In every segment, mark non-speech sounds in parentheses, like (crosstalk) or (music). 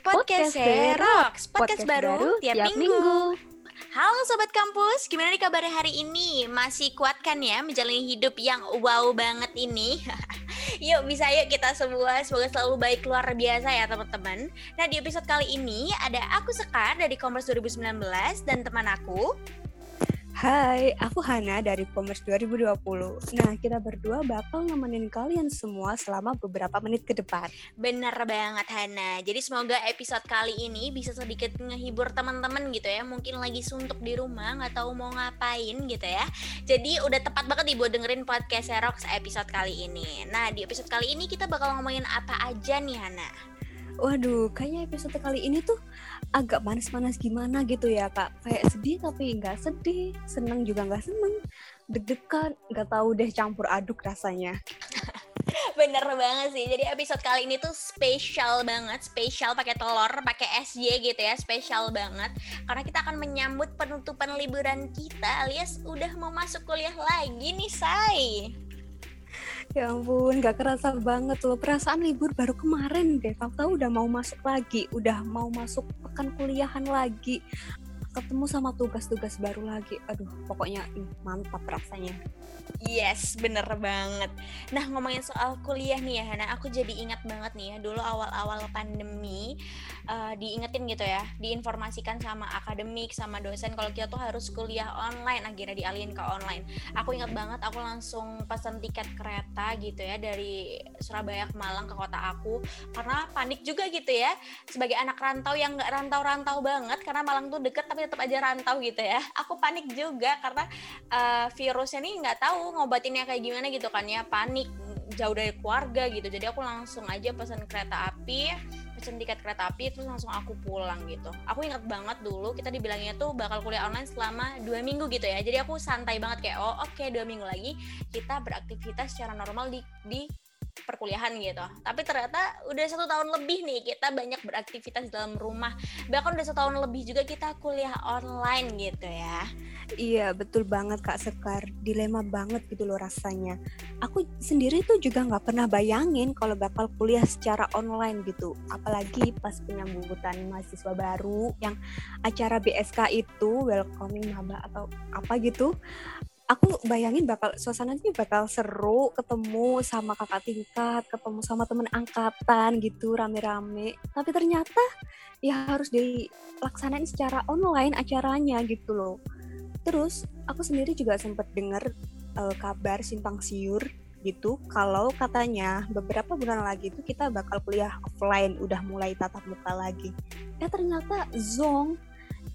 Podcast Rocks, podcast, baru tiap, minggu. Halo Sobat Kampus, gimana nih kabarnya hari ini? Masih kuat kan ya menjalani hidup yang wow banget ini? (laughs) yuk bisa yuk kita semua semoga selalu baik luar biasa ya teman-teman. Nah di episode kali ini ada aku Sekar dari Commerce 2019 dan teman aku Hai, aku Hana dari Commerce 2020. Nah, kita berdua bakal nemenin kalian semua selama beberapa menit ke depan. Bener banget Hana. Jadi semoga episode kali ini bisa sedikit ngehibur teman-teman gitu ya. Mungkin lagi suntuk di rumah, nggak tahu mau ngapain gitu ya. Jadi udah tepat banget nih buat dengerin podcast Xerox episode kali ini. Nah, di episode kali ini kita bakal ngomongin apa aja nih Hana? Waduh, kayaknya episode kali ini tuh agak panas-panas gimana gitu ya kak. Kayak sedih tapi nggak sedih, seneng juga nggak seneng, deg-degan, nggak tahu deh campur aduk rasanya. (laughs) Bener banget sih. Jadi episode kali ini tuh spesial banget, spesial pakai telur, pakai SJ gitu ya, spesial banget. Karena kita akan menyambut penutupan liburan kita, alias udah mau masuk kuliah lagi nih, say. Ya ampun, gak kerasa banget loh. Perasaan libur baru kemarin deh. Tahu-tahu udah mau masuk lagi, udah mau masuk pekan kuliahan lagi. Ketemu sama tugas-tugas baru lagi. Aduh, pokoknya mantap rasanya. Yes, bener banget. Nah, ngomongin soal kuliah nih ya, Hana, aku jadi ingat banget nih ya, dulu awal-awal pandemi, uh, diingetin gitu ya, diinformasikan sama akademik, sama dosen kalau kita tuh harus kuliah online, akhirnya dialihin ke online. Aku ingat banget, aku langsung pesan tiket kereta gitu ya, dari Surabaya ke Malang ke kota aku, karena panik juga gitu ya, sebagai anak rantau yang nggak rantau-rantau banget, karena Malang tuh deket tapi tetap aja rantau gitu ya. Aku panik juga karena uh, virusnya nih nggak tahu ngobatinnya kayak gimana gitu kan ya. Panik jauh dari keluarga gitu. Jadi aku langsung aja pesan kereta api pesen tiket kereta api terus langsung aku pulang gitu. Aku ingat banget dulu kita dibilangnya tuh bakal kuliah online selama dua minggu gitu ya. Jadi aku santai banget kayak oh oke okay, dua minggu lagi kita beraktivitas secara normal di di perkuliahan gitu. Tapi ternyata udah satu tahun lebih nih kita banyak beraktivitas dalam rumah. Bahkan udah satu tahun lebih juga kita kuliah online gitu ya. Iya betul banget Kak Sekar. Dilema banget gitu loh rasanya. Aku sendiri tuh juga nggak pernah bayangin kalau bakal kuliah secara online gitu. Apalagi pas penyambutan mahasiswa baru yang acara BSK itu welcoming maba atau apa gitu aku bayangin bakal suasananya bakal seru ketemu sama kakak tingkat ketemu sama temen angkatan gitu rame-rame. Tapi ternyata ya harus dilaksanain secara online acaranya gitu loh. Terus aku sendiri juga sempat dengar uh, kabar simpang siur gitu. Kalau katanya beberapa bulan lagi itu kita bakal kuliah offline udah mulai tatap muka lagi. Ya ternyata zong.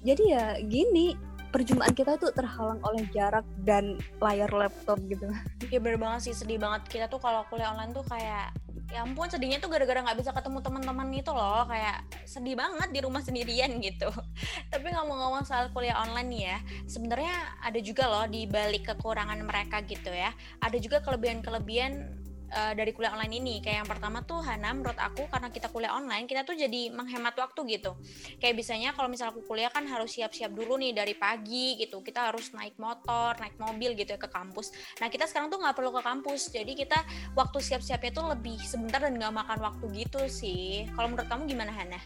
Jadi ya gini perjumpaan kita tuh terhalang oleh jarak dan layar laptop gitu. Iya bener banget sih sedih banget. Kita tuh kalau kuliah online tuh kayak ya ampun sedihnya tuh gara-gara nggak bisa ketemu teman-teman itu loh. Kayak sedih banget di rumah sendirian gitu. (laughs) Tapi ngomong-ngomong soal kuliah online nih ya sebenarnya ada juga loh di balik kekurangan mereka gitu ya. Ada juga kelebihan-kelebihan uh, dari kuliah online ini. Kayak yang pertama tuh Hana menurut aku karena kita kuliah online kita tuh jadi menghemat waktu gitu. Kayak biasanya kalau misalnya aku kuliah kan harus siap-siap dulu nih dari pagi gitu. Kita harus naik motor naik mobil gitu ya ke kampus. Nah kita sekarang tuh nggak perlu ke kampus. Jadi kita waktu siap-siapnya tuh lebih sebentar dan nggak makan waktu gitu sih. Kalau menurut kamu gimana Hana?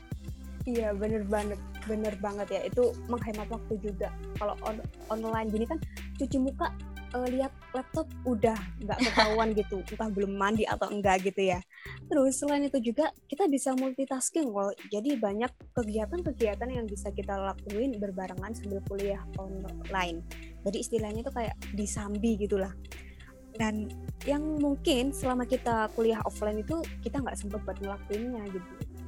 Iya bener banget, bener banget ya. Itu menghemat waktu juga. Kalau on online gini kan cuci muka uh, lihat laptop udah nggak ketahuan gitu entah belum mandi atau enggak gitu ya. Terus selain itu juga kita bisa multitasking loh jadi banyak kegiatan-kegiatan yang bisa kita lakuin berbarengan sambil kuliah online. Jadi istilahnya itu kayak disambi gitulah. Dan yang mungkin selama kita kuliah offline itu kita nggak sempat buat ngelakuinnya gitu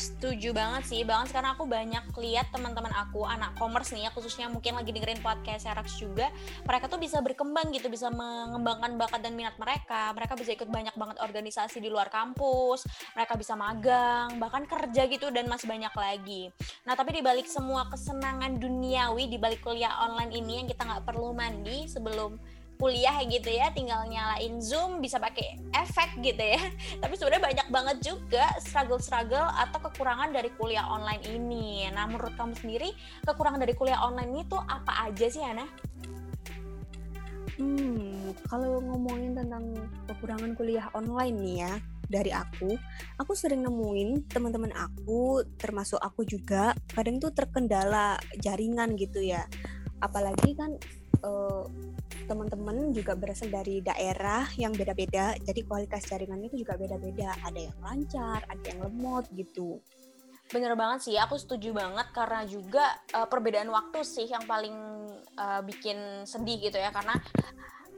Setuju banget sih, banget sekarang aku banyak lihat teman-teman aku anak commerce nih ya khususnya mungkin lagi dengerin podcast Serax juga, mereka tuh bisa berkembang gitu, bisa mengembangkan bakat dan minat mereka. Mereka bisa ikut banyak banget organisasi di luar kampus, mereka bisa magang, bahkan kerja gitu dan masih banyak lagi. Nah tapi dibalik semua kesenangan duniawi di balik kuliah online ini yang kita nggak perlu mandi sebelum kuliah gitu ya tinggal nyalain zoom bisa pakai efek gitu ya (laughs) tapi sebenarnya banyak banget juga struggle-struggle atau kekurangan dari kuliah online ini nah menurut kamu sendiri kekurangan dari kuliah online itu apa aja sih Ana? Hmm, kalau ngomongin tentang kekurangan kuliah online nih ya, dari aku, aku sering nemuin teman-teman aku, termasuk aku juga, kadang tuh terkendala jaringan gitu ya. Apalagi kan uh, teman-teman juga berasal dari daerah yang beda-beda, jadi kualitas jaringannya itu juga beda-beda. Ada yang lancar, ada yang lemot gitu. Bener banget sih, aku setuju banget karena juga uh, perbedaan waktu sih yang paling uh, bikin sedih gitu ya karena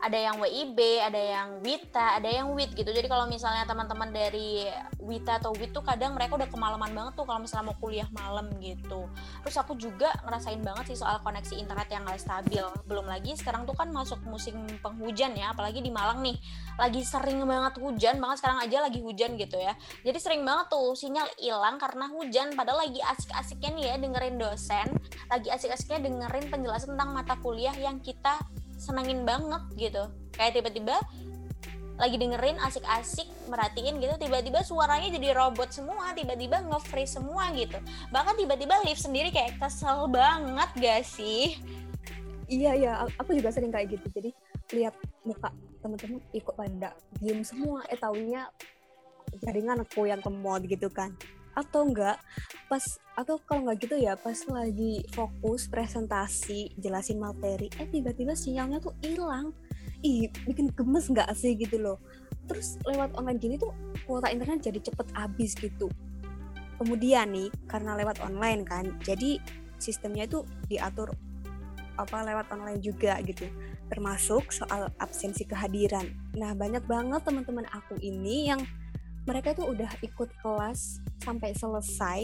ada yang WIB, ada yang WITA, ada yang WIT gitu. Jadi kalau misalnya teman-teman dari WITA atau WIT tuh kadang mereka udah kemalaman banget tuh kalau misalnya mau kuliah malam gitu. Terus aku juga ngerasain banget sih soal koneksi internet yang gak stabil. Belum lagi sekarang tuh kan masuk musim penghujan ya, apalagi di Malang nih. Lagi sering banget hujan, banget sekarang aja lagi hujan gitu ya. Jadi sering banget tuh sinyal hilang karena hujan padahal lagi asik-asiknya nih ya dengerin dosen, lagi asik-asiknya dengerin penjelasan tentang mata kuliah yang kita senengin banget gitu. Kayak tiba-tiba lagi dengerin asik-asik merhatiin gitu tiba-tiba suaranya jadi robot semua tiba-tiba nge-freeze semua gitu. Bahkan tiba-tiba lift sendiri kayak kesel banget gak sih? Iya iya. Aku juga sering kayak gitu. Jadi lihat muka teman-teman ikut pada diem semua? Eh taunya jaringan aku yang kemod gitu kan atau enggak pas atau kalau nggak gitu ya pas lagi fokus presentasi jelasin materi eh tiba-tiba sinyalnya tuh hilang. Ih bikin gemes nggak sih gitu loh. Terus lewat online gini tuh kuota internet jadi cepet habis gitu. Kemudian nih karena lewat online kan jadi sistemnya itu diatur apa lewat online juga gitu. Termasuk soal absensi kehadiran. Nah banyak banget teman-teman aku ini yang mereka tuh udah ikut kelas sampai selesai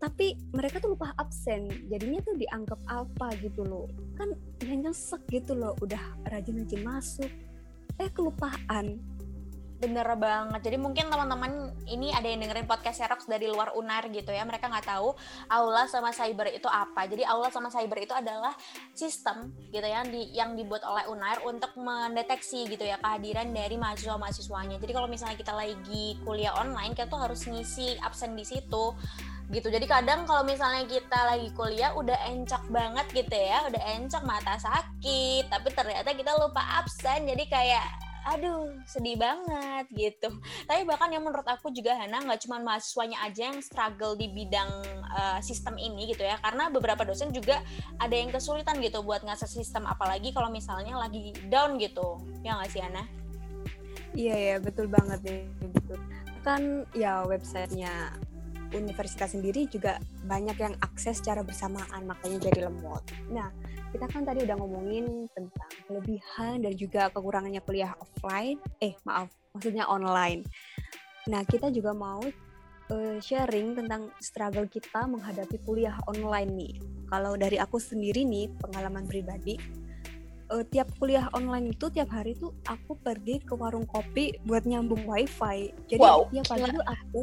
tapi mereka tuh lupa absen. Jadinya tuh dianggap apa gitu loh. Kan ya nyesek gitu loh udah rajin-rajin masuk. Eh kelupaan Bener banget. Jadi mungkin teman-teman ini ada yang dengerin podcast Xerox dari luar UNAR gitu ya. Mereka nggak tahu aula sama cyber itu apa. Jadi aula sama cyber itu adalah sistem gitu ya di, yang dibuat oleh UNAR untuk mendeteksi gitu ya kehadiran dari mahasiswa-mahasiswanya. Jadi kalau misalnya kita lagi kuliah online, kita tuh harus ngisi absen di situ gitu jadi kadang kalau misalnya kita lagi kuliah udah encok banget gitu ya udah encok mata sakit tapi ternyata kita lupa absen jadi kayak aduh sedih banget gitu. Tapi bahkan yang menurut aku juga Hana nggak cuma mahasiswanya aja yang struggle di bidang uh, sistem ini gitu ya. Karena beberapa dosen juga ada yang kesulitan gitu buat ngasih sistem. Apalagi kalau misalnya lagi down gitu. Ya nggak sih Hana? Iya ya betul banget nih gitu. Kan ya websitenya universitas sendiri juga banyak yang akses secara bersamaan makanya jadi lemot. Nah, kita kan tadi udah ngomongin tentang kelebihan dan juga kekurangannya kuliah offline, eh maaf, maksudnya online. Nah, kita juga mau uh, sharing tentang struggle kita menghadapi kuliah online nih. Kalau dari aku sendiri nih, pengalaman pribadi, uh, tiap kuliah online itu tiap hari tuh aku pergi ke warung kopi buat nyambung wifi. Jadi wow. tiap pagi aku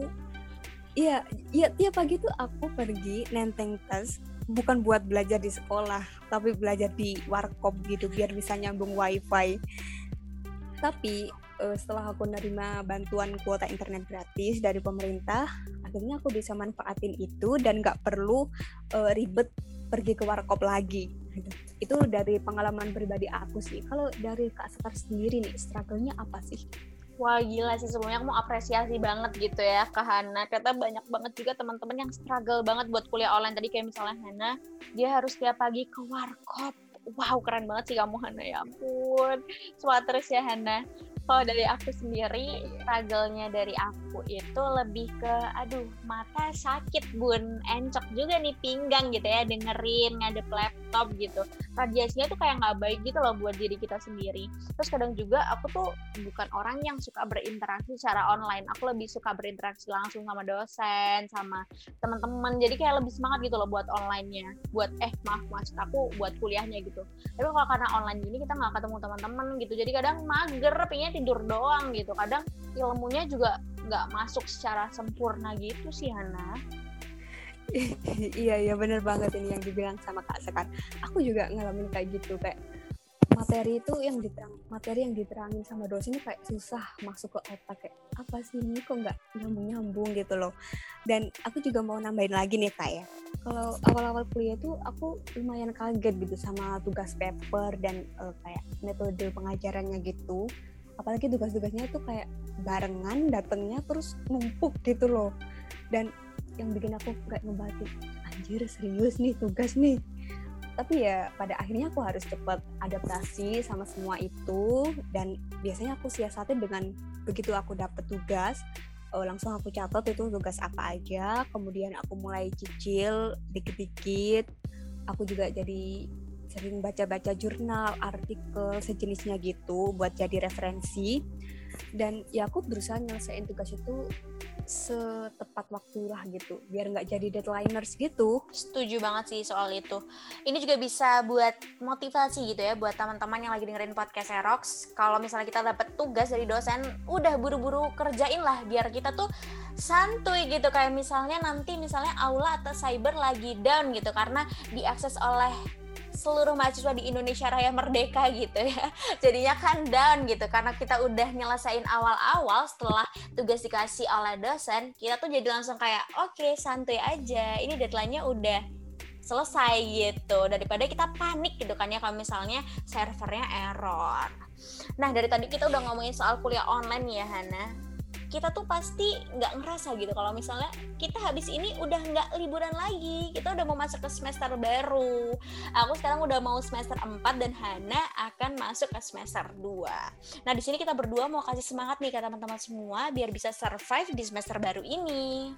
Iya, iya tiap pagi tuh aku pergi nenteng tas bukan buat belajar di sekolah, tapi belajar di warkop gitu biar bisa nyambung wifi. Tapi uh, setelah aku nerima bantuan kuota internet gratis dari pemerintah, akhirnya aku bisa manfaatin itu dan nggak perlu uh, ribet pergi ke warkop lagi. Gitu. Itu dari pengalaman pribadi aku sih. Kalau dari Kak Sekar sendiri nih, struggle-nya apa sih? Wah gila sih semuanya aku mau apresiasi banget gitu ya ke Hana. Ternyata banyak banget juga teman-teman yang struggle banget buat kuliah online. Tadi kayak misalnya Hana, dia harus tiap pagi ke warkop. Wow keren banget sih kamu Hana ya ampun. Terus ya Hana kalau dari aku sendiri struggle-nya dari aku itu lebih ke aduh mata sakit bun. Encok juga nih pinggang gitu ya dengerin ngadep laptop gitu. Radiasinya tuh kayak nggak baik gitu loh buat diri kita sendiri. Terus kadang juga aku tuh bukan orang yang suka berinteraksi secara online. Aku lebih suka berinteraksi langsung sama dosen sama teman-teman. Jadi kayak lebih semangat gitu loh buat onlinenya. Buat eh maaf maksud aku buat kuliahnya gitu. Tapi kalau karena online gini kita nggak ketemu teman-teman gitu. Jadi kadang mager pengen tidur doang gitu. Kadang ilmunya juga nggak masuk secara sempurna gitu sih Hana. (laughs) Iya iya bener banget ini yang dibilang sama Kak Sekar. Aku juga ngalamin kayak gitu kayak materi itu yang diterang materi yang diterangin sama dosen itu kayak susah masuk ke otak kayak apa sih ini? Kok nggak nyambung nyambung gitu loh. Dan aku juga mau nambahin lagi nih kak ya. Kalau awal-awal kuliah tuh aku lumayan kaget gitu sama tugas paper dan uh, kayak metode pengajarannya gitu apalagi tugas-tugasnya itu kayak barengan datangnya terus numpuk gitu loh. Dan yang bikin aku kayak ngebatin anjir serius nih tugas nih. Tapi ya pada akhirnya aku harus cepat adaptasi sama semua itu. Dan biasanya aku siasatin dengan begitu aku dapet tugas uh, langsung aku catat itu tugas apa aja kemudian aku mulai cicil dikit-dikit. Aku juga jadi sering baca-baca jurnal artikel sejenisnya gitu buat jadi referensi. Dan ya aku berusaha nyelesain tugas itu setepat waktu lah gitu biar nggak jadi deadlineers gitu. Setuju banget sih soal itu. Ini juga bisa buat motivasi gitu ya buat teman-teman yang lagi dengerin podcast Erox kalau misalnya kita dapat tugas dari dosen udah buru-buru kerjain lah biar kita tuh santuy gitu. Kayak misalnya nanti misalnya aula atau cyber lagi down gitu karena diakses oleh seluruh mahasiswa di Indonesia Raya Merdeka gitu ya. (laughs) Jadinya kan down gitu karena kita udah nyelesain awal-awal setelah tugas dikasih oleh dosen kita tuh jadi langsung kayak oke okay, santuy aja ini deadline-nya udah selesai gitu. Daripada kita panik gitu kan ya kalau misalnya servernya error. Nah dari tadi kita udah ngomongin soal kuliah online ya Hana kita tuh pasti nggak ngerasa gitu. Kalau misalnya kita habis ini udah nggak liburan lagi kita udah mau masuk ke semester baru. Aku sekarang udah mau semester 4 dan Hana akan masuk ke semester 2 nah di sini kita berdua mau kasih semangat nih ke teman-teman semua biar bisa survive di semester baru ini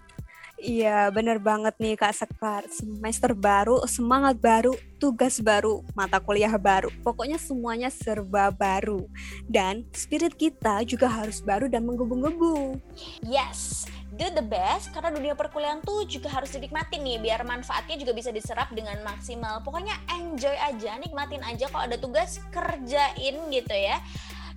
Iya, bener banget nih Kak Sekar. Semester baru, semangat baru, tugas baru, mata kuliah baru. Pokoknya semuanya serba baru. Dan spirit kita juga harus baru dan menggebu-gebu. Yes, do the best karena dunia perkuliahan tuh juga harus dinikmatin nih biar manfaatnya juga bisa diserap dengan maksimal. Pokoknya enjoy aja, nikmatin aja kalau ada tugas kerjain gitu ya.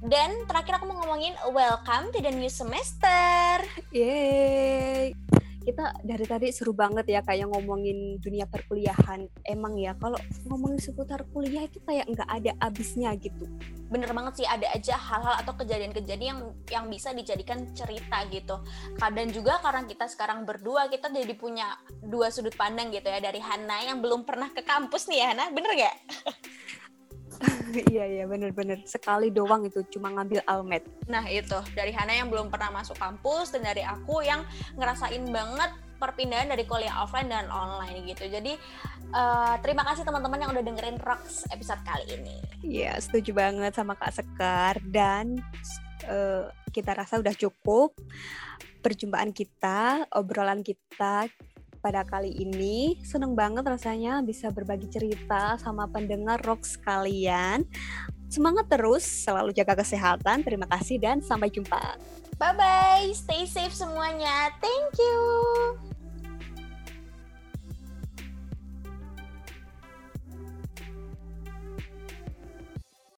Dan terakhir aku mau ngomongin welcome to the new semester. Yeay kita dari tadi seru banget ya kayak ngomongin dunia perkuliahan. Emang ya kalau ngomongin seputar kuliah itu kayak nggak ada abisnya gitu. Bener banget sih ada aja hal-hal atau kejadian-kejadian yang yang bisa dijadikan cerita gitu. Kadang juga karena kita sekarang berdua kita jadi punya dua sudut pandang gitu ya dari Hana yang belum pernah ke kampus nih ya Hana, bener gak? (laughs) (laughs) iya iya bener-bener sekali doang itu cuma ngambil almet. Nah itu dari Hana yang belum pernah masuk kampus dan dari aku yang ngerasain banget perpindahan dari kuliah offline dan online gitu. Jadi uh, terima kasih teman-teman yang udah dengerin Rocks episode kali ini. Iya setuju banget sama Kak Sekar dan uh, kita rasa udah cukup perjumpaan kita, obrolan kita pada kali ini. Seneng banget rasanya bisa berbagi cerita sama pendengar rock sekalian. Semangat terus, selalu jaga kesehatan. Terima kasih dan sampai jumpa. Bye-bye, stay safe semuanya. Thank you.